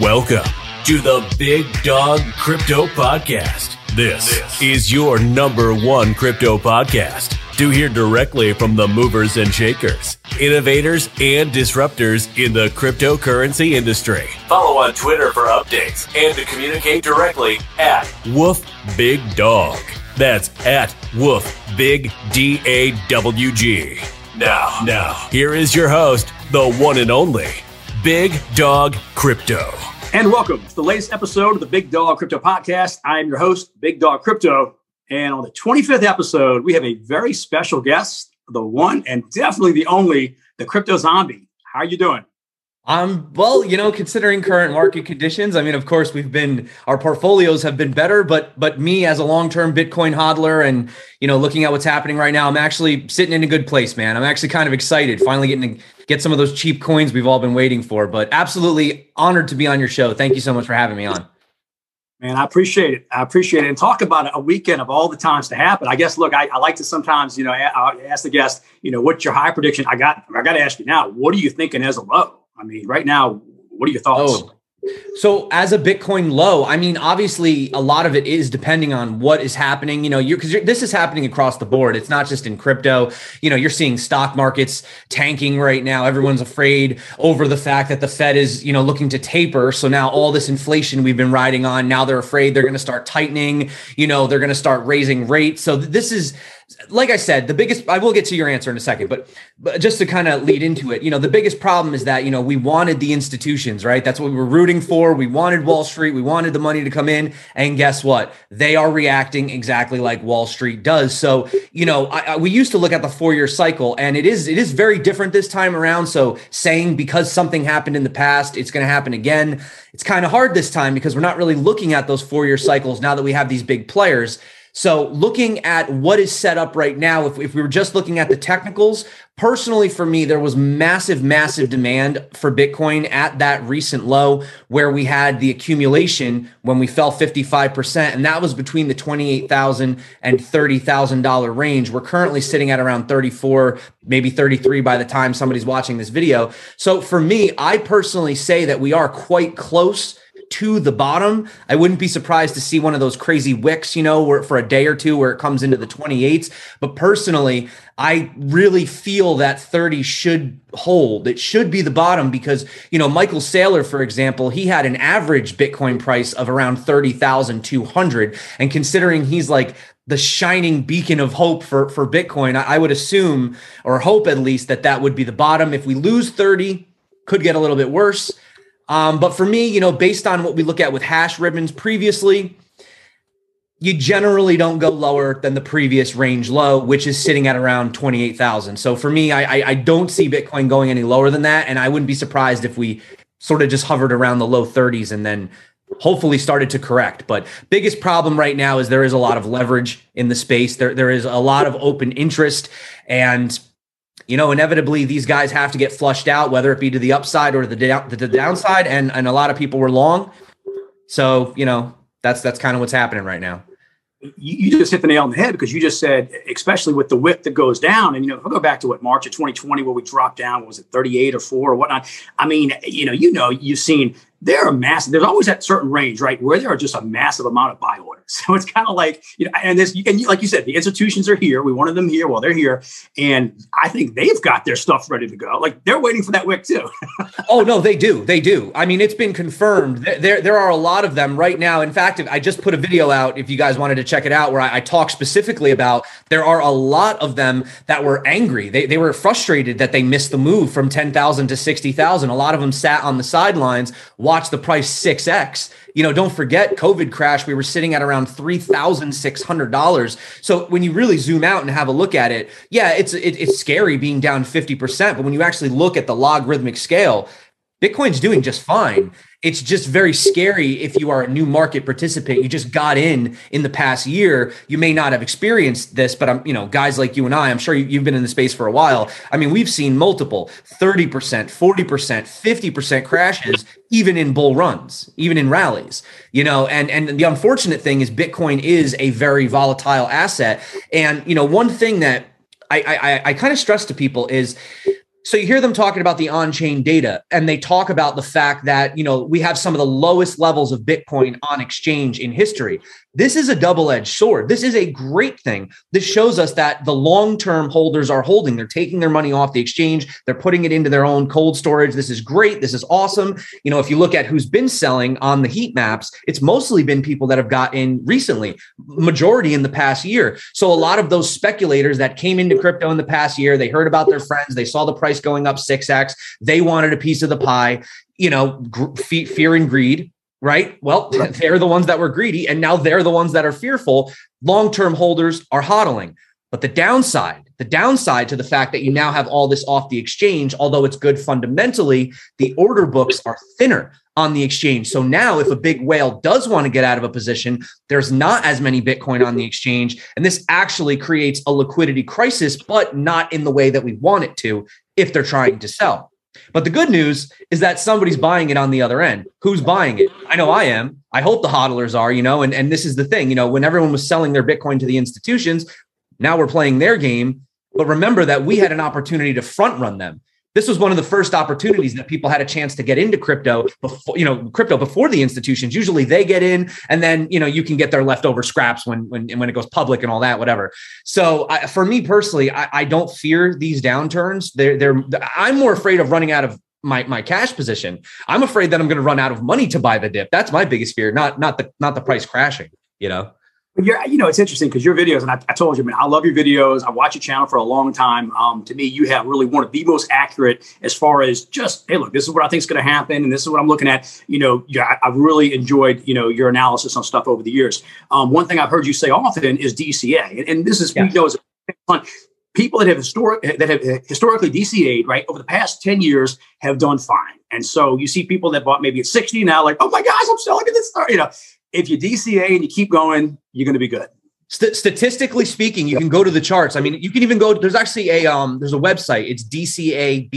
Welcome to the Big Dawg Crypto Podcast. This, is your number one crypto podcast to hear directly from the movers and shakers, innovators, and disruptors in the cryptocurrency industry. Follow on Twitter for updates and to communicate directly at Woof Big Dawg. That's at Woof Big D A W G. Now, now, here is your host, the one and only Big Dawg Crypto. And welcome to the latest episode of the Big Dawg Crypto Podcast. I am your host, Big Dawg Crypto. And on the 25th episode, we have a very special guest, the one and definitely the only, the Crypto Zombie. How are you doing? Um, well, you know, considering current market conditions, I mean, of course, we've been our portfolios have been better, but but me as a long-term Bitcoin hodler and you know, looking at what's happening right now, I'm actually sitting in a good place, man. I'm actually kind of excited, finally getting to get some of those cheap coins we've all been waiting for. But absolutely honored to be on your show. Thank you so much for having me on. Man, I appreciate it. I appreciate it. And talk about a weekend of all the times to happen. I guess, look, I, I like to sometimes, you know, ask the guest, you know, what's your high prediction? I got, I got to ask you now, what are you thinking as a low? I mean, right now, what are your thoughts? Oh. So as a Bitcoin low, I mean, obviously a lot of it is depending on what is happening. You know, you're because this is happening across the board. It's not just in crypto. You know, you're seeing stock markets tanking right now. Everyone's afraid over the fact that the Fed is, you know, looking to taper. So now all this inflation we've been riding on, now they're afraid they're going to start tightening. You know, they're going to start raising rates. So this is like I said, the biggest, I will get to your answer in a second, but, but just to kind of lead into it, you know, the biggest problem is that, you know, we wanted the institutions, right? That's what we were rooting for. We wanted Wall Street. We wanted the money to come in. And guess what? They are reacting exactly like Wall Street does. So, you know, I, I, we used to look at the four year cycle and it is, it is very different this time around. So saying because something happened in the past, it's going to happen again. It's kind of hard this time because we're not really looking at those four year cycles now that we have these big players. So, looking at what is set up right now, if, if we were just looking at the technicals, personally for me, there was massive, massive demand for Bitcoin at that recent low where we had the accumulation when we fell 55%. And that was between the $28,000 and $30,000 range. We're currently sitting at around 34, maybe 33 by the time somebody's watching this video. So, for me, I personally say that we are quite close to the bottom. I wouldn't be surprised to see one of those crazy wicks, you know, where for a day or two where it comes into the 28s. But personally, I really feel that 30 should hold. It should be the bottom because, you know, Michael Saylor, for example, he had an average Bitcoin price of around 30,200. And considering he's like the shining beacon of hope for, for Bitcoin, I, I would assume or hope at least that that would be the bottom. If we lose 30, could get a little bit worse. Um, but for me, you know, based on what we look at with hash ribbons previously, you generally don't go lower than the previous range low, which is sitting at around 28,000. So for me, I, I, don't see Bitcoin going any lower than that. And I wouldn't be surprised if we sort of just hovered around the low 30s and then hopefully started to correct. But biggest problem right now is there is a lot of leverage in the space. There, there is a lot of open interest. And you know, inevitably these guys have to get flushed out, whether it be to the upside or the, down, the downside. And, and a lot of people were long. So, you know, that's, that's kind of what's happening right now. You, just hit the nail on the head because you just said, especially with the wick that goes down. And, you know, if I go back to what March of 2020, where we dropped down, was it 38 or four or whatnot? I mean, you know, you know, you've seen there are massive. There's always that certain range, right, where there are just a massive amount of buy orders. So it's kind of like you know, and this, and like you said, the institutions are here. We wanted them here. Well, they're here, and I think they've got their stuff ready to go. Like they're waiting for that wick too. oh no, they do. They do. I mean, it's been confirmed. There, there are a lot of them right now. In fact, I just put a video out. If you guys wanted to check it out, where I, I talk specifically about there are a lot of them that were angry. They they were frustrated that they missed the move from ten thousand to sixty thousand. A lot of them sat on the sidelines watch the price 6x. You know, don't forget COVID crash, we were sitting at around $3,600. So when you really zoom out and have a look at it, yeah, it's it, it's scary being down 50%, but when you actually look at the logarithmic scale, Bitcoin's doing just fine. It's just very scary if you are a new market participant. You just got in in the past year. You may not have experienced this but i'm you know guys like you and i i'm sure you've been in the space for a while. I mean we've seen multiple 30% 40% 50% crashes even in bull runs even in rallies you know? And and the unfortunate thing is bitcoin is a very volatile asset. And you know one thing that i i, I kind of stress to people is So you hear them talking about the on-chain data and they talk about the fact that, you know, we have some of the lowest levels of Bitcoin on exchange in history. This is a double-edged sword. This is a great thing. This shows us that the long-term holders are holding. They're taking their money off the exchange. They're putting it into their own cold storage. This is great. This is awesome. You know, if you look at who's been selling on the heat maps, it's mostly been people that have got in recently, majority in the past year. So a lot of those speculators that came into crypto in the past year, they heard about their friends, they saw the price going up 6x, they wanted a piece of the pie, you know, fear and greed, right? Well, they're the ones that were greedy and now they're the ones that are fearful. Long-term holders are hodling. But the downside, the downside to the fact that you now have all this off the exchange, although it's good fundamentally, the order books are thinner on the exchange. So now, if a big whale does want to get out of a position, there's not as many Bitcoin on the exchange. And this actually creates a liquidity crisis, but not in the way that we want it to if they're trying to sell. But the good news is that somebody's buying it on the other end. Who's buying it? I know I am. I hope the hodlers are, you know, and, and this is the thing, you know, when everyone was selling their Bitcoin to the institutions, now we're playing their game. But remember that we had an opportunity to front run them this was one of the first opportunities that people had a chance to get into crypto before you know crypto before the institutions. Usually they get in and then you know you can get their leftover scraps when when when it goes public and all that whatever. So I, for me personally I, I don't fear these downturns. They're they're i'm more afraid of running out of my my cash position. I'm afraid that i'm going to run out of money to buy the dip. That's my biggest fear not not the not the price crashing you know you're, you know, it's interesting because your videos, and I, I, told you, man, I love your videos. I watch your channel for a long time. Um, to me, you have really one of the most accurate as far as just, hey, look, this is what I think is going to happen, and this is what I'm looking at. You know, yeah, I, have really enjoyed, you know, your analysis on stuff over the years. Um, one thing I've heard you say often is DCA, and, and this is, yeah. we know. People that have historic that have historically DCA'd right over the past ten years have done fine, and so you see people that bought maybe at sixty now, like, oh my gosh, I'm selling at this, you know if you DCA and you keep going, you're going to be good. St- statistically speaking, you yep. can go to the charts. I mean, you can even go. There's actually a um, there's a website. It's dcabtc.com.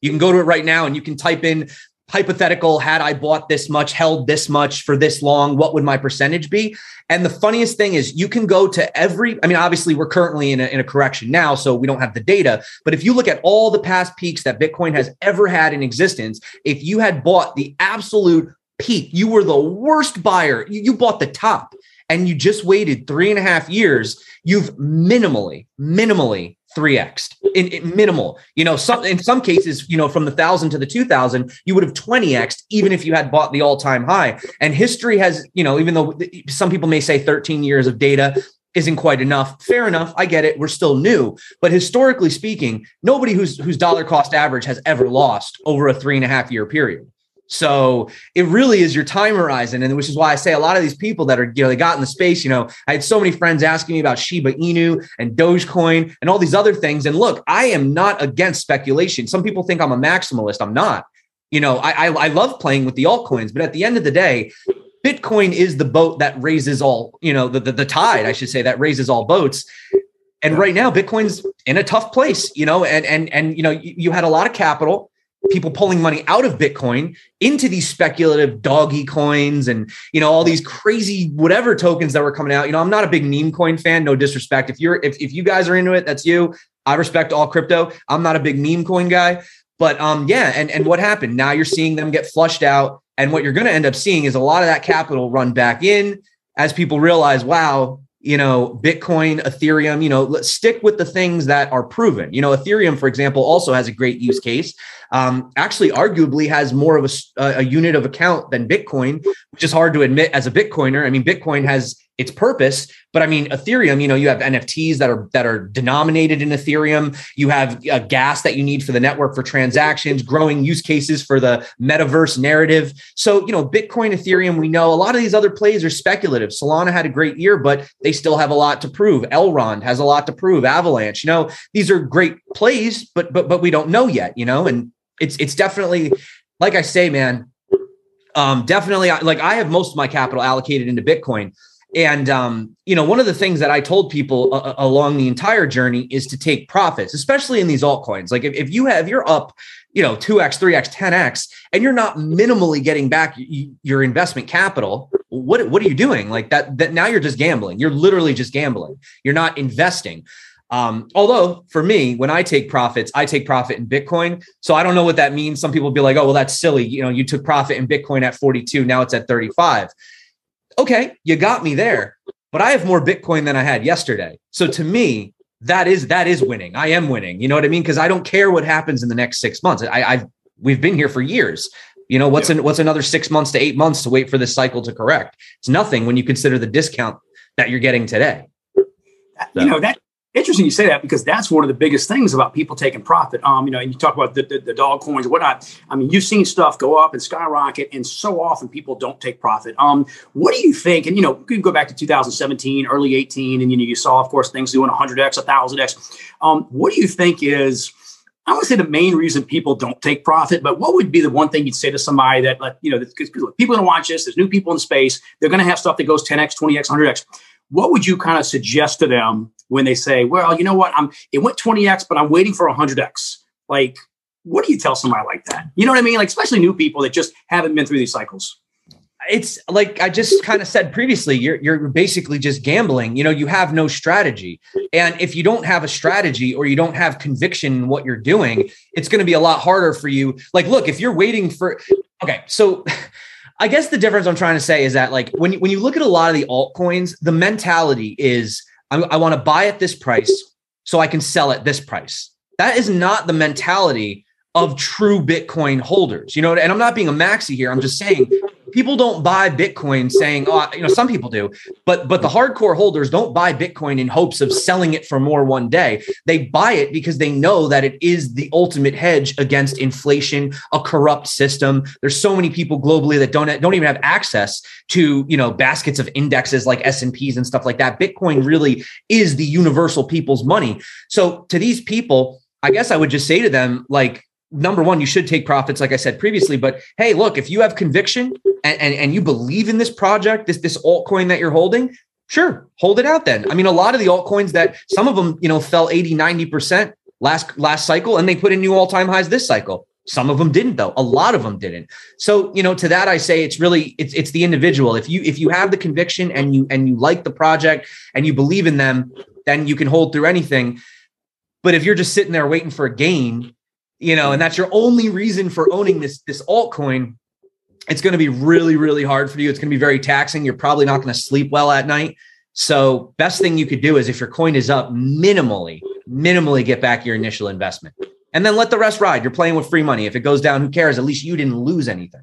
You can go to it right now and you can type in hypothetical. Had I bought this much, held this much for this long, what would my percentage be? And the funniest thing is, you can go to every. I mean, obviously, we're currently in a, in a correction now, so we don't have the data. But if you look at all the past peaks that Bitcoin has ever had in existence, if you had bought the absolute peak. You were the worst buyer. You, you bought the top and you just waited three and a half years. You've minimally, minimally 3x in, in, minimal you know some in some cases you know from the 1000 to the 2000 you would have 20x even if you had bought the all-time high and history has you know even though some people may say 13 years of data isn't quite enough fair enough i get it we're still new but historically speaking nobody who's whose dollar cost average has ever lost over a three and a half year period so it really is your time horizon. And which is why I say a lot of these people that are, you know, they got in the space, you know, I had so many friends asking me about Shiba Inu and Dogecoin and all these other things. And look, I am not against speculation. Some people think I'm a maximalist. I'm not. You know, I, I, I love playing with the altcoins, but at the end of the day, Bitcoin is the boat that raises all, you know, the, the, the tide, I should say, that raises all boats and right now bitcoin's in a tough place you know and and and you know you, you, had a lot of capital people pulling money out of Bitcoin into these speculative doggy coins and you know all these crazy whatever tokens that were coming out. You know, I'm not a big meme coin fan, no disrespect. If you're if, if you guys are into it, that's you. I respect all crypto. I'm not a big meme coin guy. But um, yeah, and and what happened? Now you're seeing them get flushed out, and what you're going to end up seeing is a lot of that capital run back in as people realize, wow, you know, Bitcoin, Ethereum, you know, let's stick with the things that are proven. You know, Ethereum, for example, also has a great use case. Um, actually, arguably has more of a, a unit of account than Bitcoin, which is hard to admit as a Bitcoiner. I mean, Bitcoin has its purpose. But I mean, Ethereum, you know, you have NFTs that are that are denominated in Ethereum. You have a gas that you need for the network for transactions, growing use cases for the metaverse narrative. So, you know, Bitcoin, Ethereum, we know a lot of these other plays are speculative. Solana had a great year, but they still have a lot to prove. Elrond has a lot to prove. Avalanche, you know, these are great plays, but but but we don't know yet, you know, and it's it's definitely like I say, man, um, definitely like I have most of my capital allocated into Bitcoin. And um, you know, one of the things that I told people uh, uh along the entire journey is to take profits, especially in these altcoins. Like if, if you have you're up, you know, two x, three x, ten x, and you're not minimally getting back your investment capital, what what are you doing? Like that that now you're just gambling. You're literally just gambling. You're not investing. Um, although for me, when I take profits, I take profit in Bitcoin. So I don't know what that means. Some people be like, oh, well, that's silly. You know, you took profit in Bitcoin at 42, now it's at 35. Okay, you got me there. But I have more Bitcoin than I had yesterday. So to me, that is that is winning. I am winning. You know what I mean? Because I don't care what happens in the next six months. I, I've we've been here for years. You know, what's yeah. in, what's another six months to eight months to wait for this cycle to correct? It's nothing when you consider the discount that you're getting today. You know that interesting you say that because that's one of the biggest things about people taking profit. Um, you know, and you talk about the, the, the, dog coins and whatnot. I mean, you've seen stuff go up and skyrocket, and so often people don't take profit. Um, what do you think? And you know, you go back to 2017, early 18, and you know, you saw, of course, things doing 100x, 1000x. Um, what do you think is I would say the main reason people don't take profit, but what would be the one thing you'd say to somebody that, like, you know, because people are going to watch this, there's new people in space, they're going to have stuff that goes 10x, 20x, 100x. What would you kind of suggest to them when they say, well, you know what, I'm it went 20x, but I'm waiting for 100x? Like, what do you tell somebody like that? You know what I mean? Like, especially new people that just haven't been through these cycles it's like I just kind of said previously, you're you're basically just gambling. You know, you have no strategy. And if you don't have a strategy or you don't have conviction in what you're doing, it's going to be a lot harder for you. Like, look, if you're waiting for okay, so I guess the difference I'm trying to say is that like when you, when you look at a lot of the altcoins, the mentality is I, I want to buy at this price so I can sell at this price. That is not the mentality of true Bitcoin holders. You know, and I'm not being a maxi here. I'm just saying people don't buy Bitcoin saying, oh, you know, some people do, but but the hardcore holders don't buy Bitcoin in hopes of selling it for more one day. They buy it because they know that it is the ultimate hedge against inflation, a corrupt system. There's so many people globally that don't don't even have access to, you know, baskets of indexes like S&Ps and stuff like that. Bitcoin really is the universal people's money. So to these people, I guess I would just say to them like number one, you should take profits, like I said previously. But hey, look, if you have conviction and, and, and you believe in this project, this this altcoin that you're holding, sure, hold it out then. I mean, a lot of the altcoins that some of them, you know, fell 80, 90% last last cycle and they put in new all-time highs this cycle. Some of them didn't though. A lot of them didn't. So, you know, to that I say it's really it's it's the individual. If you if you have the conviction and you and you like the project and you believe in them, then you can hold through anything. But if you're just sitting there waiting for a gain, you know, and that's your only reason for owning this this altcoin, it's going to be really really hard for you. It's going to be very taxing. You're probably not going to sleep well at night. So, best thing you could do is if your coin is up, minimally, minimally get back your initial investment. And then let the rest ride. You're playing with free money. If it goes down, who cares? At least you didn't lose anything.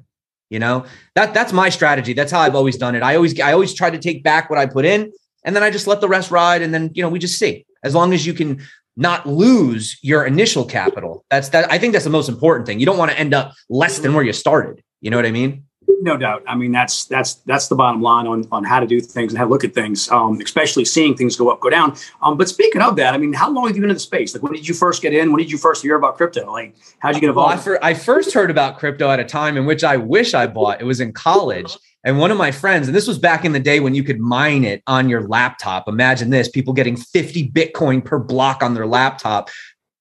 You know? That that's my strategy. That's how I've always done it. I always I always try to take back what I put in and then I just let the rest ride and then, you know, we just see. As long as you can not lose your initial capital. That's that. I think that's the most important thing. You don't want to end up less than where you started. You know what I mean? No doubt. I mean, that's that's that's the bottom line on on how to do things and how to look at things, um, especially seeing things go up, go down. Um, but speaking of that, I mean, how long have you been in the space? Like, when did you first get in? When did you first hear about crypto? Like, how'd you get involved? Well, I, for, I first heard about crypto at a time in which I wish I bought. It was in college. And one of my friends, and this was back in the day when you could mine it on your laptop. Imagine this people getting 50 Bitcoin per block on their laptop.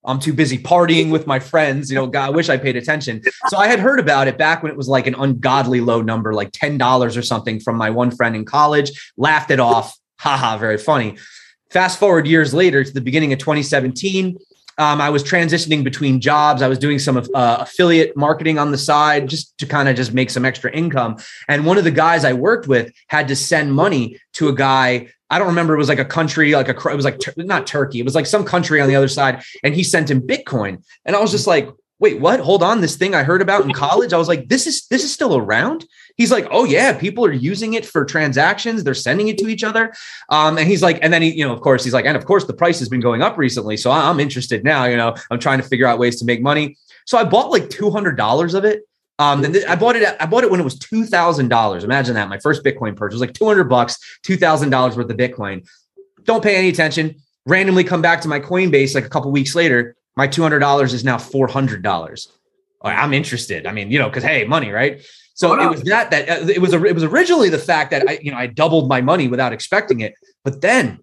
I'm too busy partying with my friends. You know, God, I wish I paid attention. So I had heard about it back when it was like an ungodly low number, like $10 or something from my one friend in college, laughed it off. Haha, very funny. Fast forward years later to the beginning of 2017. Um, I was transitioning between jobs. I was doing some uh, affiliate marketing on the side just to kind of just make some extra income. And one of the guys I worked with had to send money to a guy. I don't remember. It was like a country, like a it was like not Turkey. It was like some country on the other side, and he sent him Bitcoin. And I was just like, wait, what? Hold on. This thing I heard about in college. I was like, this is this is still around. He's like, oh yeah, people are using it for transactions. They're sending it to each other. Um, and he's like, and then he, you know, of course, he's like, and of course, the price has been going up recently. So I'm interested now. You know, I'm trying to figure out ways to make money. So I bought like two hundred dollars of it. Um, then I bought it. I bought it when it was two thousand dollars. Imagine that. My first Bitcoin purchase was like two hundred bucks, two thousand dollars worth of Bitcoin. Don't pay any attention. Randomly come back to my Coinbase like a couple weeks later my $200 is now $400. I'm interested. I mean, you know, because hey, money, right? So it was that that uh, it was it was originally the fact that I you know I doubled my money without expecting it, but then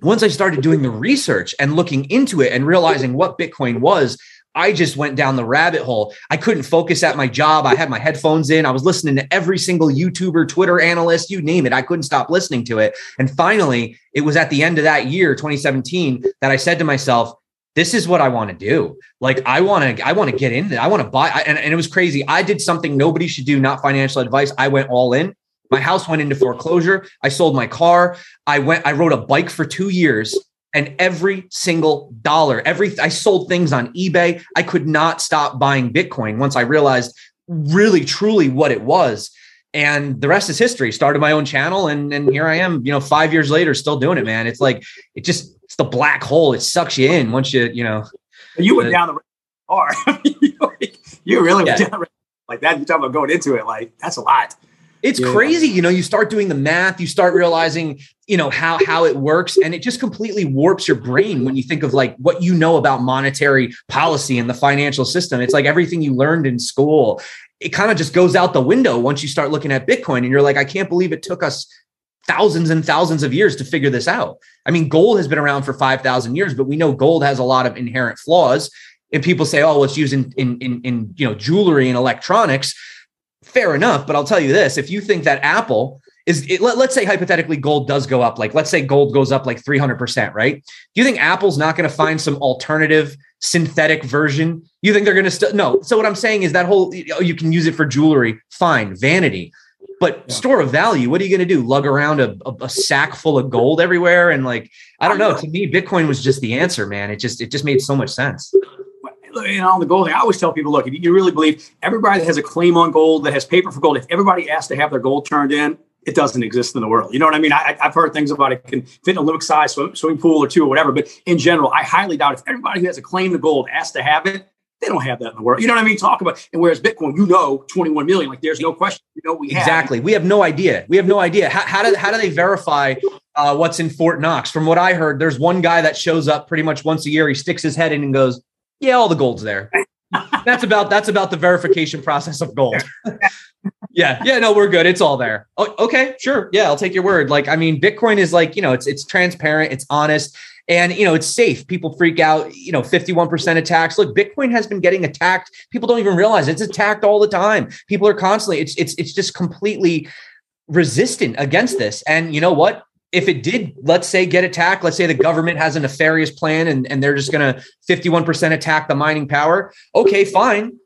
once I started doing the research and looking into it and realizing what Bitcoin was, I just went down the rabbit hole. I couldn't focus at my job. I had my headphones in. I was listening to every single YouTuber, Twitter analyst, you name it. I couldn't stop listening to it. And finally, it was at the end of that year, 2017, that I said to myself, this is what I want to do. Like I want to, I want to get in. I want to buy. And, and it was crazy. I did something nobody should do, not financial advice. I went all in. My house went into foreclosure. I sold my car. I went, I rode a bike for two years and every single dollar every i sold things on ebay i could not stop buying bitcoin once i realized really truly what it was and the rest is history started my own channel and and here i am you know five years later still doing it man it's like it just it's the black hole it sucks you in once you you know you went the, down the bar you really yeah. went down like that you talk about going into it like that's a lot it's yeah. crazy. You know, you start doing the math, you start realizing, you know, how how it works and it just completely warps your brain when you think of like what you know about monetary policy and the financial system. It's like everything you learned in school. It kind of just goes out the window once you start looking at Bitcoin and you're like, I can't believe it took us thousands and thousands of years to figure this out. I mean, gold has been around for 5,000 years, but we know gold has a lot of inherent flaws. And people say, oh, well, it's used in, in, in, in you know, jewelry and electronics fair enough. But I'll tell you this: if you think that Apple is, it, let, us say hypothetically gold does go up, like let's say gold goes up like three hundred percent, right? Do you think Apple's not going to find some alternative synthetic version? You think they're going to still no? So what I'm saying is that whole oh, you can use it for jewelry, fine, vanity. But yeah. store of value, what are you going to do? Lug around a, a, a, sack full of gold everywhere, and like I don't know. To me, Bitcoin was just the answer, man. It just it just made so much sense you know, on the gold thing, I always tell people, look, if you really believe everybody that has a claim on gold, that has paper for gold, if everybody asked to have their gold turned in, it doesn't exist in the world. You know what I mean? I, have heard things about it can fit in a Olympic size swimming pool or two or whatever. But in general, I highly doubt if everybody who has a claim to gold asked to have it, they don't have that in the world. You know what I mean? Talk about and whereas Bitcoin, you know, 21 million, like there's no question. You know, we have. exactly. We have no idea. We have no idea. How, how do how do they verify uh, what's in Fort Knox? From what I heard, there's one guy that shows up pretty much once a year. He sticks his head in and goes, "Yeah, all the gold's there." that's about that's about the verification process of gold. yeah, yeah, no, we're good. It's all there. Oh, okay, sure. Yeah, I'll take your word. Like, I mean, Bitcoin is like, you know, it's it's transparent, it's honest, and you know, it's safe. People freak out, you know, 51% attacks. Look, Bitcoin has been getting attacked. People don't even realize it's attacked all the time. People are constantly, it's it's it's just completely resistant against this. And you know what? if it did, let's say, get attacked, let's say the government has a nefarious plan and, and they're just going to 51% attack the mining power. Okay, fine.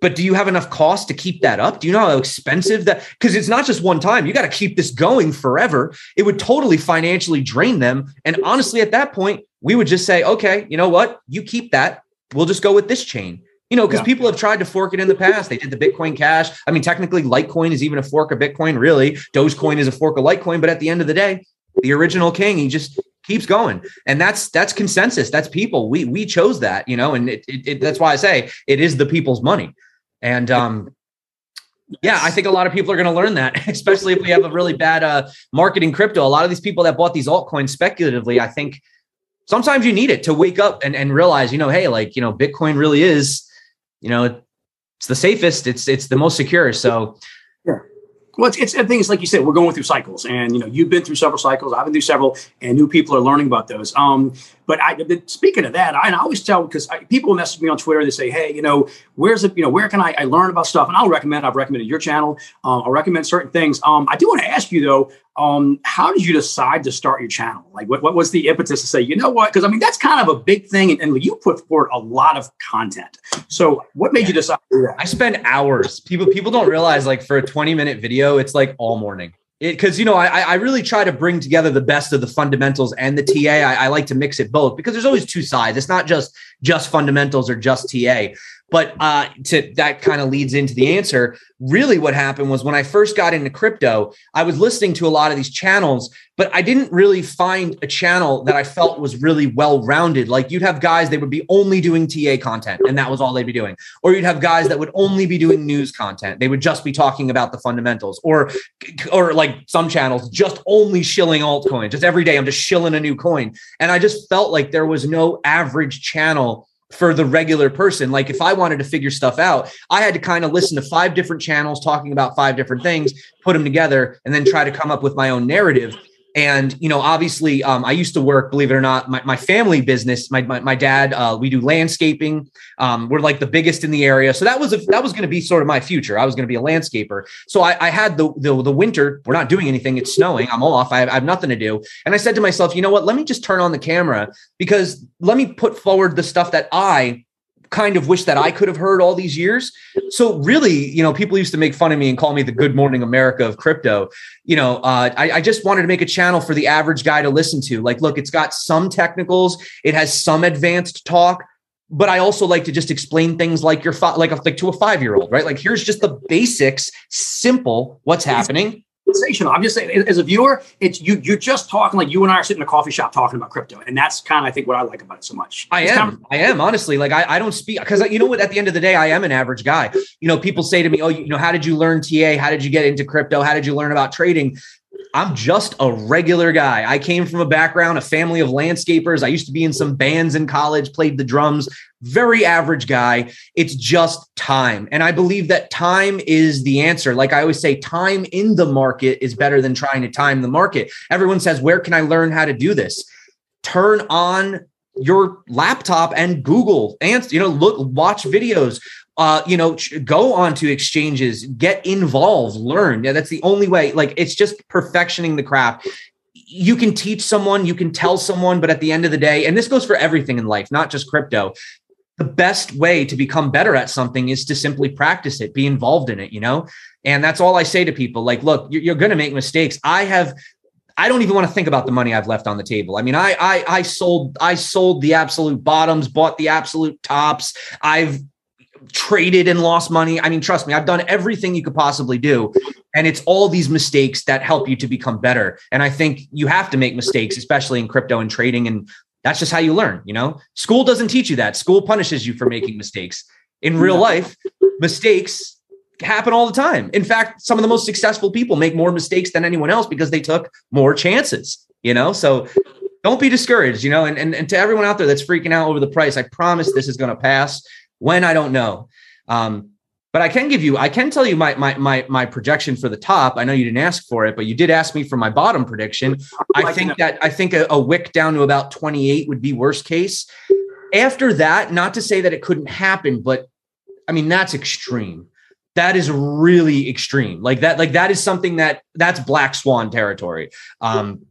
But do you have enough cost to keep that up? Do you know how expensive that? Because it's not just one time. You got to keep this going forever. It would totally financially drain them. And honestly, at that point, we would just say, okay, you know what? You keep that. We'll just go with this chain. You know, because yeah. people have tried to fork it in the past. They did the Bitcoin Cash. I mean, technically, Litecoin is even a fork of Bitcoin, really. Dogecoin is a fork of Litecoin. But at the end of the day, the original king. He just keeps going, and that's that's consensus. That's people. We we chose that, you know, and it, it, it that's why I say it is the people's money. And um, yeah, I think a lot of people are going to learn that, especially if we have a really bad uh, marketing crypto. A lot of these people that bought these altcoins speculatively, I think sometimes you need it to wake up and, and realize, you know, hey, like, you know, Bitcoin really is, you know, it's the safest, it's it's the most secure. So yeah. Well, it's, it's the thing is like you said, we're going through cycles, and you know you've been through several cycles. I've been through several, and new people are learning about those. Um, but I, speaking of that, I, I always tell because people message me on Twitter. They say, "Hey, you know, where's it? You know, where can I, I learn about stuff?" And I'll recommend. I've recommended your channel. Um, I'll recommend certain things. Um, I do want to ask you though, um, how did you decide to start your channel? Like, what, what was the impetus to say, you know what? Because I mean, that's kind of a big thing, and, and, you put forward a lot of content. So, what made you decide? I spend hours. People people don't realize like for a twenty minute video, it's like all morning. Because you know, I I really try to bring together the best of the fundamentals and the TA. I, I like to mix it both because there's always two sides. It's not just just fundamentals or just TA. But uh, to that kind of leads into the answer. Really, what happened was when I first got into crypto, I was listening to a lot of these channels, but I didn't really find a channel that I felt was really well rounded. Like you'd have guys that would be only doing TA content, and that was all they'd be doing, or you'd have guys that would only be doing news content. They would just be talking about the fundamentals, or or like some channels just only shilling altcoins. Just every day, I'm just shilling a new coin, and I just felt like there was no average channel for the regular person. Like if I wanted to figure stuff out, I had to kind of listen to five different channels talking about five different things, put them together, and then try to come up with my own narrative. And, you know, obviously, um, I used to work, believe it or not, my, my family business, my, my, my dad, uh, we do landscaping. Um, we're like the biggest in the area. So that was, a, that was going to be sort of my future. I was going to be a landscaper. So I, I had the, the, the, winter, we're not doing anything. It's snowing. I'm off. I have, I have nothing to do. And I said to myself, you know what, let me just turn on the camera because let me put forward the stuff that I kind of wish that I could have heard all these years. So really, you know, people used to make fun of me and call me the Good Morning America of crypto. You know, uh, I, I, just wanted to make a channel for the average guy to listen to. Like, look, it's got some technicals, it has some advanced talk. But I also like to just explain things like your fi- like, a, like to a five year old, right? Like here's just the basics, simple, what's happening sensational. I'm just saying, as a viewer, it's you. You're just talking like you and I are sitting in a coffee shop talking about crypto, and that's kind of I think what I like about it so much. I it's am. Kind of- I am honestly like I, I don't speak because you know what? At the end of the day, I am an average guy. You know, people say to me, "Oh, you know, how did you learn TA? How did you get into crypto? How did you learn about trading?" I'm just a regular guy. I came from a background, a family of landscapers. I used to be in some bands in college, played the drums, very average guy. It's just time. And I believe that time is the answer. Like I always say, time in the market is better than trying to time the market. Everyone says, Where can I learn how to do this? Turn on your laptop and Google and you know look watch videos uh, you know, go onto exchanges, get involved, learn. Yeah, that's the only way. Like it's just perfectioning the craft. You can teach someone, you can tell someone, but at the end of the day, and this goes for everything in life, not just crypto. The best way to become better at something is to simply practice it, be involved in it, you know? And that's all I say to people. Like, look, you're, you're going to make mistakes. I have I don't even want to think about the money I've left on the table. I mean, I I I sold I sold the absolute bottoms, bought the absolute tops. I've traded and lost money. I mean, trust me, I've done everything you could possibly do. And it's all these mistakes that help you to become better. And I think you have to make mistakes, especially in crypto and trading. And that's just how you learn. You know, school doesn't teach you that. School punishes you for making mistakes. In real life, mistakes happen all the time. In fact, some of the most successful people make more mistakes than anyone else because they took more chances, you know? So don't be discouraged, you know, and, and, and to everyone out there that's freaking out over the price, I promise this is going to pass. When I don't know. Um, but I can give you, I can tell you my my my my projection for the top. I know you didn't ask for it, but you did ask me for my bottom prediction. I think that I think a, a wick down to about 28 would be worst case. After that, not to say that it couldn't happen, but I mean that's extreme. That is really extreme. Like that, like that is something that that's black swan territory. Um,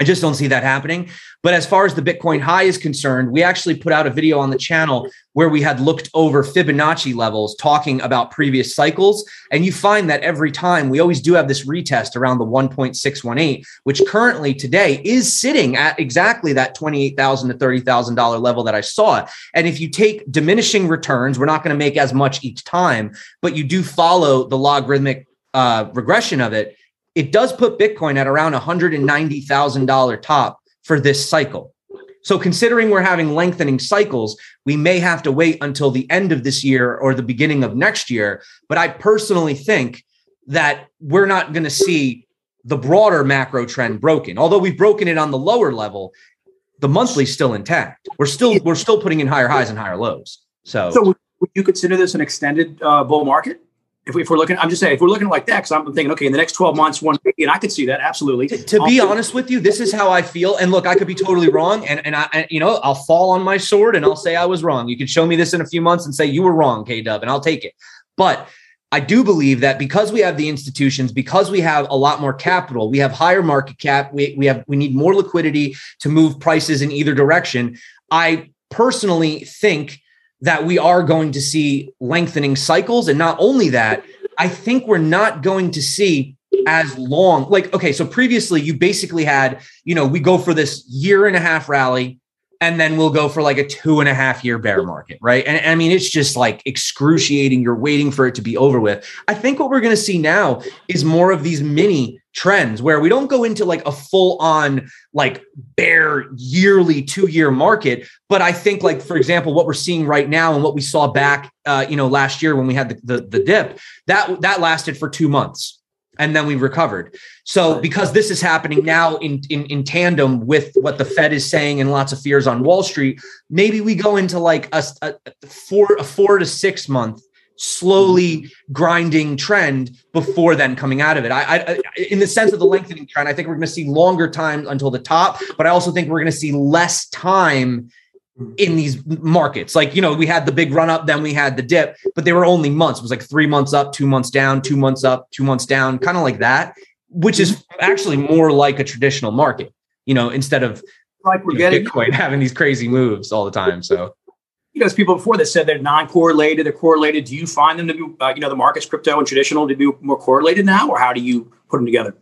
I just don't see that happening. But as far as the Bitcoin high is concerned, we actually put out a video on the channel where we had looked over Fibonacci levels talking about previous cycles. And you find that every time we always do have this retest around the 1.618, which currently today is sitting at exactly that 28,000 to $30,000 level that I saw. And if you take diminishing returns, we're not going to make as much each time, but you do follow the logarithmic uh, regression of it it does put Bitcoin at around $190,000 top for this cycle. So, considering we're having lengthening cycles, we may have to wait until the end of this year or the beginning of next year. But I personally think that we're not going to see the broader macro trend broken. Although we've broken it on the lower level, the monthly's still intact. We're still we're still putting in higher highs and higher lows. So, so would you consider this an extended uh, bull market? If, we, are looking, I'm just saying, if we're looking like that, because I'm thinking, okay, in the next 12 months, one, and I could see that absolutely. To, to be um, honest with you, this is how I feel. And look, I could be totally wrong, and and I, and, you know, I'll fall on my sword and I'll say I was wrong. You can show me this in a few months and say you were wrong, K Dub, and I'll take it. But I do believe that because we have the institutions, because we have a lot more capital, we have higher market cap, we, we have we need more liquidity to move prices in either direction. I personally think that we are going to see lengthening cycles. And not only that, I think we're not going to see as long. Like, okay, so previously you basically had, you know, we go for this year and a half rally and then we'll go for like a two and a half year bear market, right? And, I mean, it's just like excruciating. You're waiting for it to be over with. I think what we're going to see now is more of these mini trends where we don't go into like a full on like bear yearly two year market. But I think, like, for example, what we're seeing right now and what we saw back, uh, you know, last year when we had the, the, the dip, that, that lasted for two months and then we recovered. So because this is happening now in, in, in tandem with what the Fed is saying and lots of fears on Wall Street, maybe we go into like a, a four a four to six month slowly mm-hmm. grinding trend before then coming out of it. I, I in the sense of the lengthening trend, I think we're going to see longer time until the top, but I also think we're going to see less time in these markets. Like, you know, we had the big run up, then we had the dip, but they were only months. It was like three months up, two months down, two months up, two months down, kind of like that, which is actually more like a traditional market, you know, instead of like we're you know, getting Bitcoin having these crazy moves all the time. So you know, there's people before that said they're non-correlated, they're correlated. Do you find them to be, uh, you know, the markets, crypto and traditional, to be more correlated now, or how do you put them together?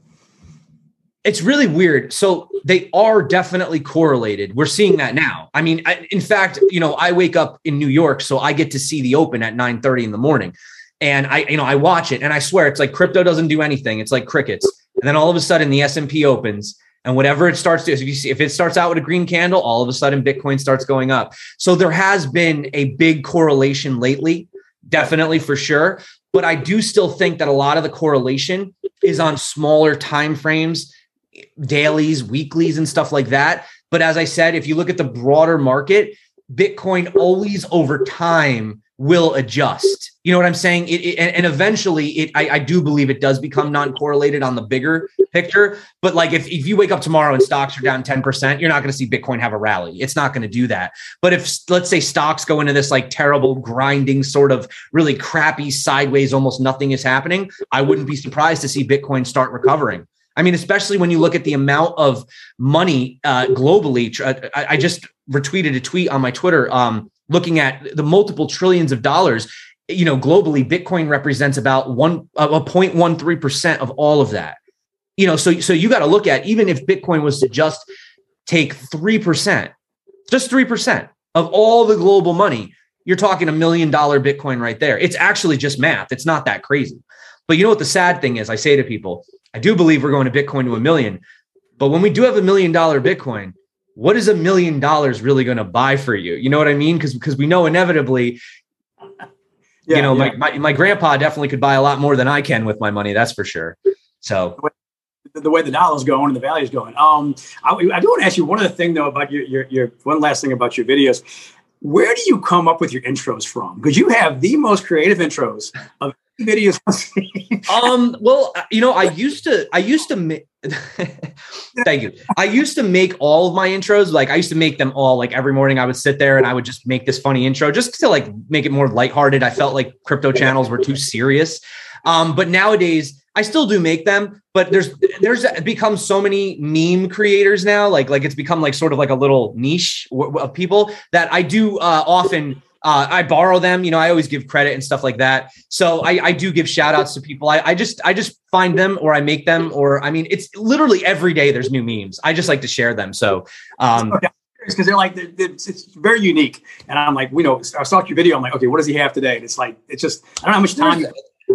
It's really weird. So they are definitely correlated. We're seeing that now. I mean, I, in fact, you know, I wake up in New York, so I get to see the Open at 9 30 in the morning. And I, you know, I watch it and I swear it's like crypto doesn't do anything. It's like crickets. And then all of a sudden the S&P opens and whatever it starts to, if you see, if it starts out with a green candle, all of a sudden Bitcoin starts going up. So there has been a big correlation lately, definitely for sure. But I do still think that a lot of the correlation is on smaller time frames, dailies, weeklies, and stuff like that. But as I said, if you look at the broader market, Bitcoin always over time will adjust. You know what I'm saying? It, it, and eventually, it I, I, do believe it does become non-correlated on the bigger picture. But like, if, if you wake up tomorrow and stocks are down 10%, you're not going to see Bitcoin have a rally. It's not going to do that. But if let's say stocks go into this like terrible grinding sort of really crappy sideways, almost nothing is happening, I wouldn't be surprised to see Bitcoin start recovering. I mean, especially when you look at the amount of money uh, globally. I, I just retweeted a tweet on my Twitter. Um, looking at the multiple trillions of dollars you know globally bitcoin represents about one a 0.13% of all of that you know so so you got to look at even if bitcoin was to just take 3% just 3% of all the global money you're talking a million dollar bitcoin right there it's actually just math it's not that crazy but you know what the sad thing is i say to people i do believe we're going to bitcoin to a million but when we do have a million dollar bitcoin what is a million dollars really going to buy for you? You know what I mean? Because because we know inevitably, yeah, you know, yeah. my, my my grandpa definitely could buy a lot more than I can with my money. That's for sure. So the way the dollar's going and the value's going. Um, I, I do want to ask you one other thing though about your, your your one last thing about your videos. Where do you come up with your intros from? Because you have the most creative intros of videos. um, well, uh, you know, I used to, I used to make, thank you. I used to make all of my intros. Like I used to make them all like every morning I would sit there and I would just make this funny intro just to like make it more lighthearted. I felt like crypto channels were too serious. Um, but nowadays I still do make them, but there's there's become so many meme creators now, like like it's become like sort of like a little niche of people that I do uh, often uh, I borrow them. You know, I always give credit and stuff like that. So I, I do give shout outs to people. I, I just I just find them or I make them or I mean it's literally every day there's new memes. I just like to share them. So um because they're like it's, it's, very unique. And I'm like, we know, I saw your video. I'm like, okay, what does he have today? And it's like it's just I don't know how much time.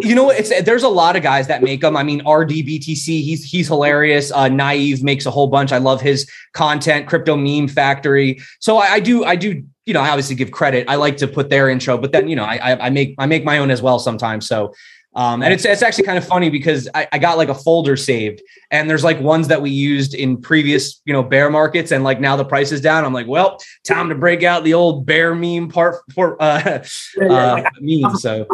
You know, it's there's a lot of guys that make them. I mean, RDBTC, he's he's hilarious. Uh, Naive makes a whole bunch. I love his content. Crypto Meme Factory. So I, I do I do you know, I obviously give credit. I like to put their intro, but then you know, I I make I make my own as well sometimes. So um, and it's it's actually kind of funny because I, I got like a folder saved, and there's like ones that we used in previous you know bear markets, and like now the price is down. I'm like, well, time to break out the old bear meme part for uh, uh meme. So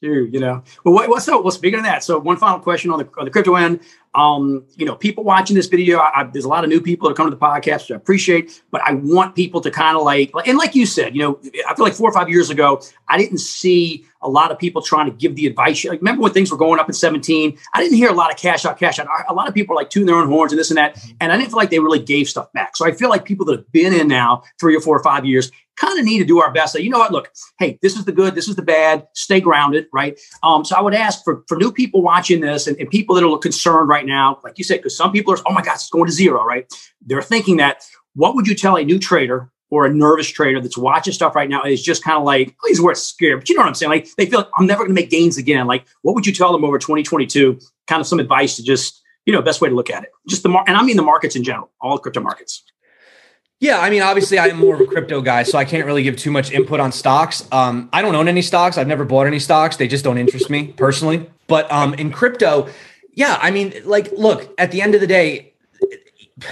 you know. Well, what, what's up? Well, speaking of that, so one final question on the on the crypto end. Um, you know, people watching this video, I, I, there's a lot of new people that come to the podcast, which I appreciate, but I want people to kind of like, and like you said, you know, I feel like four or five years ago, I didn't see a lot of people trying to give the advice. Like, remember when things were going up in 17? I didn't hear a lot of cash out, cash out. A lot of people like tuning their own horns and this and that. And I didn't feel like they really gave stuff back. So I feel like people that have been in now three or four or five years kind of need to do our best. So, you know what? Look, hey, this is the good, this is the bad. Stay grounded, right? Um, so I would ask for, for new people watching this and, and people that are concerned right now, like you said, because some people are, oh my God, it's going to zero, right? They're thinking that. What would you tell a new trader or a nervous trader that's watching stuff right now is just kind of like, oh, worth scared. But you know what I'm saying? Like they feel like I'm never going to make gains again. Like, what would you tell them over 2022? Kind of some advice to just, you know, best way to look at it. Just the mar- and I mean the markets in general, all crypto markets. Yeah, I mean, obviously, I am more of a crypto guy, so I can't really give too much input on stocks. Um, I don't own any stocks. I've never bought any stocks. They just don't interest me personally. But um, in crypto, yeah, I mean, like, look, at the end of the day,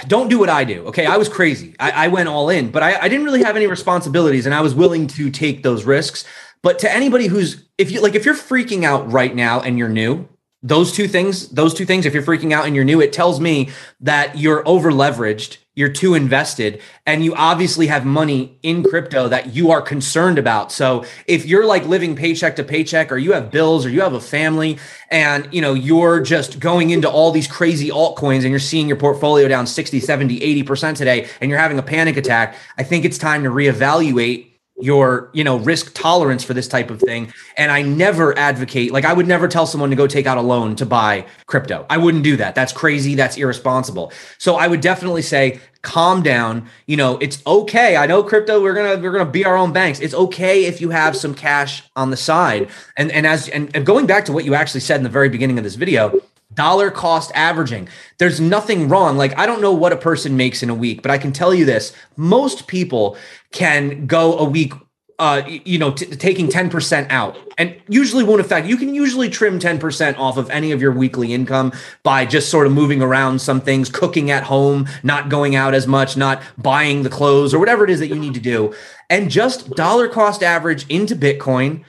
don't do what I do. Okay. I was crazy. I, I went all in, but I, I didn't really have any responsibilities and I was willing to take those risks. But to anybody who's, if you like, if you're freaking out right now and you're new, those two things, those two things, if you're freaking out and you're new, it tells me that you're over leveraged you're too invested and you obviously have money in crypto that you are concerned about. So if you're like living paycheck to paycheck or you have bills or you have a family and you know you're just going into all these crazy altcoins and you're seeing your portfolio down 60 70 80% today and you're having a panic attack i think it's time to reevaluate your you know risk tolerance for this type of thing. And i never advocate like i would never tell someone to go take out a loan to buy crypto. I wouldn't do that. That's crazy. That's irresponsible. So i would definitely say calm down. You know it's okay. I know crypto we're gonna we're gonna be our own banks. It's okay if you have some cash on the side. And and as and, and going back to what you actually said in the very beginning of this video dollar cost averaging. There's nothing wrong. Like, I don't know what a person makes in a week, but I can tell you this most people can go a week. Uh, you know, t- taking 10% out and usually won't affect you can usually trim 10% off of any of your weekly income by just sort of moving around some things, cooking at home, not going out as much, not buying the clothes or whatever it is that you need to do. And just dollar cost average into Bitcoin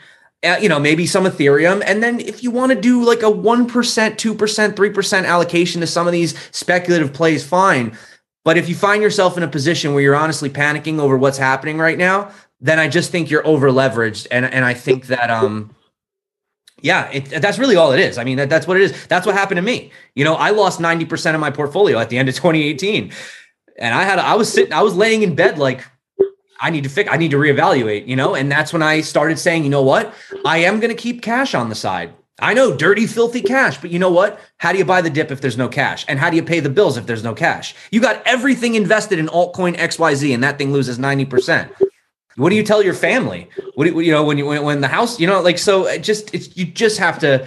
uh, you know, maybe some Ethereum. And then if you want to do like a 1%, 2%, 3% allocation to some of these speculative plays, fine. But if you find yourself in a position where you're honestly panicking over what's happening right now, then I just think you're over leveraged. And, and I think that, um, yeah, it, that's really all it is. I mean, that, that's what it is. That's what happened to me. You know, I lost 90% of my portfolio at the end of 2018. And I had, I was sitting, I was laying in bed like, I need to fix, I need to reevaluate, you know? And that's when I started saying, you know what? I am going to keep cash on the side. I know dirty, filthy cash, but you know what? How do you buy the dip if there's no cash? And how do you pay the bills if there's no cash? You got everything invested in altcoin XYZ and that thing loses 90%. What do you tell your family? What do you, you know, when you, when, when the house, you know, like, so it just, it's, you just have to,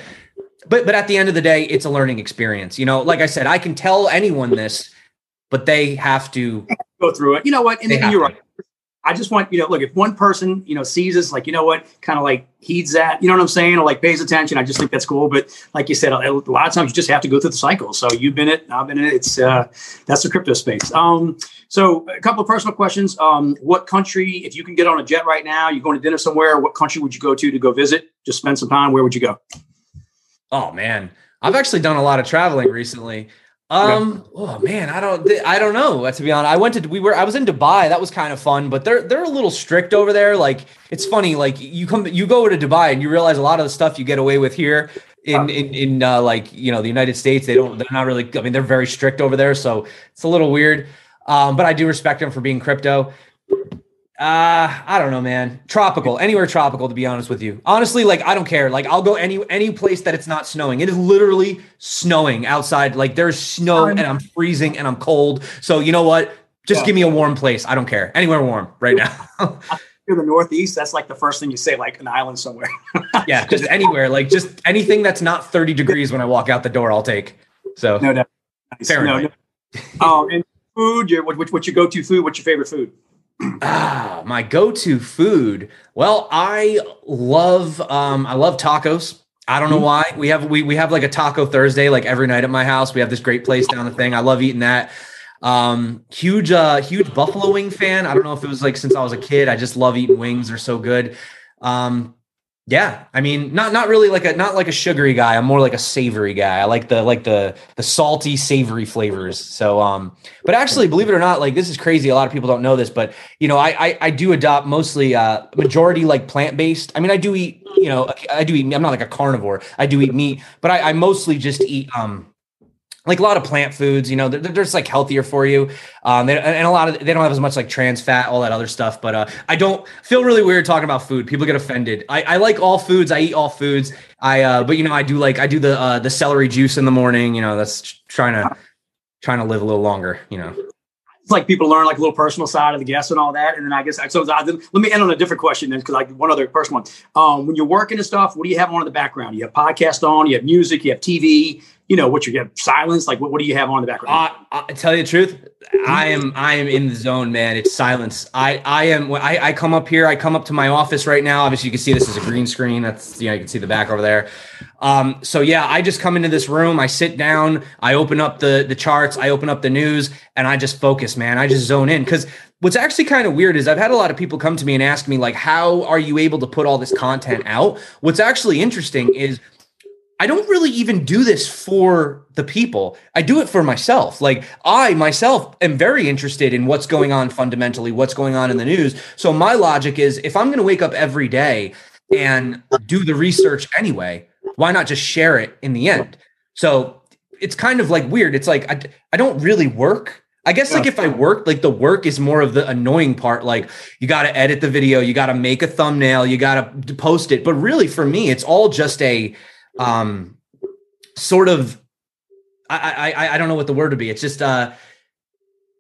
but, but at the end of the day, it's a learning experience. You know, like I said, I can tell anyone this, but they have to go through it. You know what? And, and you're right I just want, you know, look, if one person, you know, sees us, like, you know what, kind of like heeds that, you know what I'm saying, or like pays attention, I just think that's cool. But like you said, a, a lot of times you just have to go through the cycle. So you've been it, I've been in it. It's, uh, that's the crypto space. Um, so a couple of personal questions. Um, what country, if you can get on a jet right now, you're going to dinner somewhere, what country would you go to to go visit? Just spend some time. Where would you go? Oh, man. I've actually done a lot of traveling recently. Um. Oh man, I don't. I don't know. To be honest, I went to. We were. I was in Dubai. That was kind of fun, but they're they're a little strict over there. Like it's funny. Like you come, you go to Dubai and you realize a lot of the stuff you get away with here in in in uh, like you know the United States. They don't. They're not really. I mean, they're very strict over there, so it's a little weird. Um, but I do respect them for being crypto. Uh, I don't know, man. Tropical, anywhere tropical, to be honest with you. Honestly, like I don't care. Like I'll go any any place that it's not snowing. It is literally snowing outside. Like there's snow and I'm freezing and I'm cold. So you know what? Just yeah. give me a warm place. I don't care. Anywhere warm right now. You're the Northeast. That's like the first thing you say, like an island somewhere. yeah, just anywhere. Like just anything that's not 30 degrees when I walk out the door, I'll take. So no, no. Nice. No, no. Oh, and food. Your what, what your go to food? What's your favorite food? Ah, my go-to food. Well, I love um I love tacos. I don't know mm-hmm. why. We have we we have like a taco Thursday like every night at my house. We have this great place down the thing. I love eating that. Um huge uh huge buffalo wing fan. I don't know if it was like since I was a kid. I just love eating wings. They're so good. Um yeah, I mean, not not really like a not like a sugary guy. I'm more like a savory guy. I like the like the the salty, savory flavors. So, um, but actually, believe it or not, like this is crazy. A lot of people don't know this, but you know, I I, I do adopt mostly uh majority like plant based. I mean, I do eat, you know, I do eat. I'm not like a carnivore. I do eat meat, but I, I mostly just eat um like a lot of plant foods, you know, they're, they're just like healthier for you. Um, they, and a lot of they don't have as much like trans fat, all that other stuff. But uh, I don't feel really weird talking about food. People get offended. I, I like all foods. I eat all foods. I uh, but you know, I do like I do the uh, the celery juice in the morning. You know, that's trying to trying to live a little longer. You know. It's like people learn like a little personal side of the guests and all that, and then I guess so. I, let me end on a different question then, because like one other personal one. Um, when you're working and stuff, what do you have on in the background? You have podcast on, you have music, you have TV, you know what you have silence like what, what do you have on in the background uh, i tell you the truth i am i am in the zone man it's silence i i am I, I come up here i come up to my office right now obviously you can see this is a green screen that's you know you can see the back over there Um, so yeah, I just come into this room, I sit down, I open up the the charts, I open up the news, and I just focus, man. I just zone in because what's actually kind of weird is I've had a lot of people come to me and ask me like, how are you able to put all this content out? What's actually interesting is I don't really even do this for the people. I do it for myself. Like I myself am very interested in what's going on fundamentally, what's going on in the news. So my logic is if I'm going to wake up every day and do the research anyway, why not just share it in the end? So it's kind of like weird. It's like I, I don't really work. I guess like if I work, like the work is more of the annoying part. Like you got to edit the video, you got to make a thumbnail, you got to post it. But really, for me, it's all just a um, sort of I, I I don't know what the word would be. It's just uh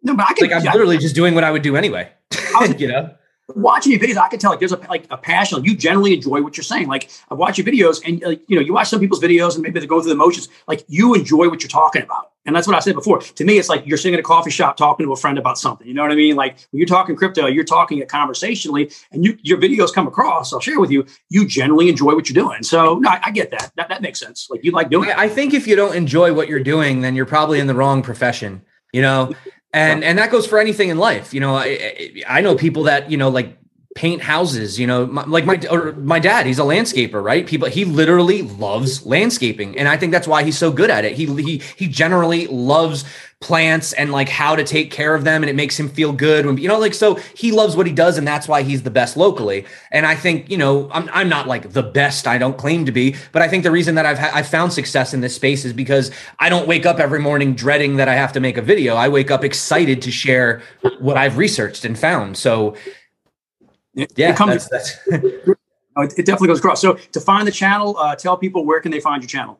no, but I can, like I'm literally just doing what I would do anyway. you know, watching your videos, I can tell like there's a like a passion. Like you generally enjoy what you're saying. Like I watch your videos, and like you know, you watch some people's videos, and maybe they go through the motions. Like you enjoy what you're talking about, and that's what I said before. To me, it's like you're sitting at a coffee shop talking to a friend about something. You know what I mean? Like when you're talking crypto, you're talking it conversationally, and you your videos come across. I'll share with you. You generally enjoy what you're doing. So no, I, I get that. That that makes sense. Like you like doing. I, I think if you don't enjoy what you're doing, then you're probably in the wrong profession. You know. And and that goes for anything in life. You know, I, I know people that you know like paint houses you know my, like my or my dad he's a landscaper right people he literally loves landscaping and i think that's why he's so good at it he he he generally loves plants and like how to take care of them and it makes him feel good when you know like so he loves what he does and that's why he's the best locally and i think you know i'm, I'm not like the best i don't claim to be but i think the reason that i've ha- i've found success in this space is because i don't wake up every morning dreading that i have to make a video i wake up excited to share what i've researched and found so yeah, it, comes, that's, that's it definitely goes across. So to find the channel, uh, tell people where can they find your channel.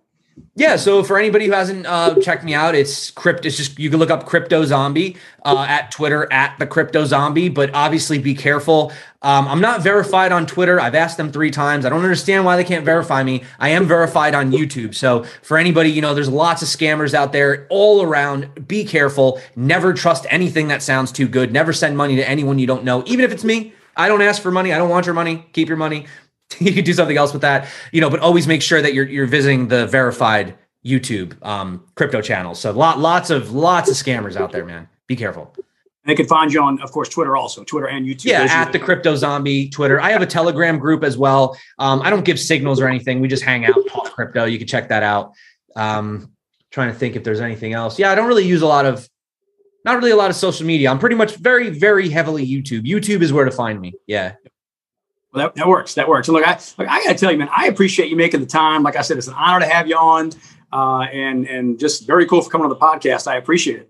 Yeah, so for anybody who hasn't uh, checked me out, it's crypt. It's just you can look up Crypto Zombie uh, at Twitter at the Crypto Zombie. But obviously, be careful. Um, I'm not verified on Twitter. I've asked them three times. I don't understand why they can't verify me. I am verified on YouTube. So for anybody, you know, there's lots of scammers out there all around. Be careful. Never trust anything that sounds too good. Never send money to anyone you don't know, even if it's me. I don't ask for money. I don't want your money. Keep your money. you can do something else with that, you know, but always make sure that you're you're visiting the verified YouTube um, crypto channels. So lot lots of lots of scammers out there, man. Be careful. And they can find you on, of course, Twitter also, Twitter and YouTube. Yeah, at the Crypto Zombie Twitter. I have a Telegram group as well. Um, I don't give signals or anything. We just hang out, talk crypto. You can check that out. Um, trying to think if there's anything else. Yeah, I don't really use a lot of not really a lot of social media. I'm pretty much very, very heavily YouTube. YouTube is where to find me. Yeah. Well, that, that works. That works. And look, I look, I gotta tell you, man, I appreciate you making the time. Like I said, it's an honor to have you on, uh, and and just very cool for coming on the podcast. I appreciate it.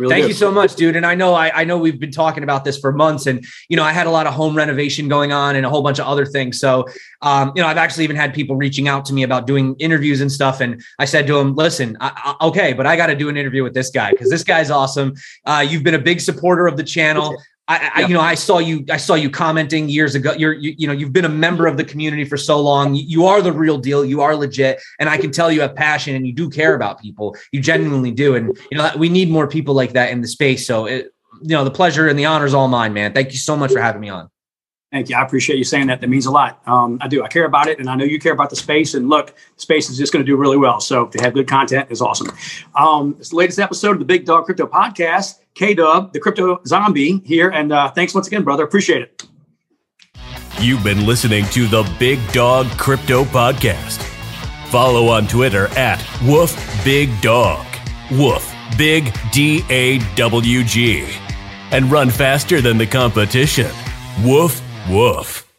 Really Thank you so much, dude. And I know I, I know we've been talking about this for months, and you know I had a lot of home renovation going on and a whole bunch of other things. So, um, you know, I've actually even had people reaching out to me about doing interviews and stuff. And I said to them, "Listen, I, I, okay, but I got to do an interview with this guy because this guy's awesome. Uh, you've been a big supporter of the channel. I, I, you know, I saw you, I saw you commenting years ago. You're, you, you know, you've been a member of the community for so long. You are the real deal. You are legit, and I can tell you have passion and you do care about people. You genuinely do, and you know, we need more people like that in the space. So, it, you know, the pleasure and the honor is all mine, man. Thank you so much for having me on. Thank you. I appreciate you saying that. That means a lot. Um, I do. I care about it, and I know you care about the space. And look, space is just going to do really well. So to have good content is awesome. Um, it's the latest episode of the Big Dawg Crypto Podcast. K Dub, the Crypto Zombie here, and uh, thanks once again, brother. Appreciate it. You've been listening to the Big Dawg Crypto Podcast. Follow on Twitter at Woof Big Dawg. Woof Big D A W G. And run faster than the competition. Woof Woof.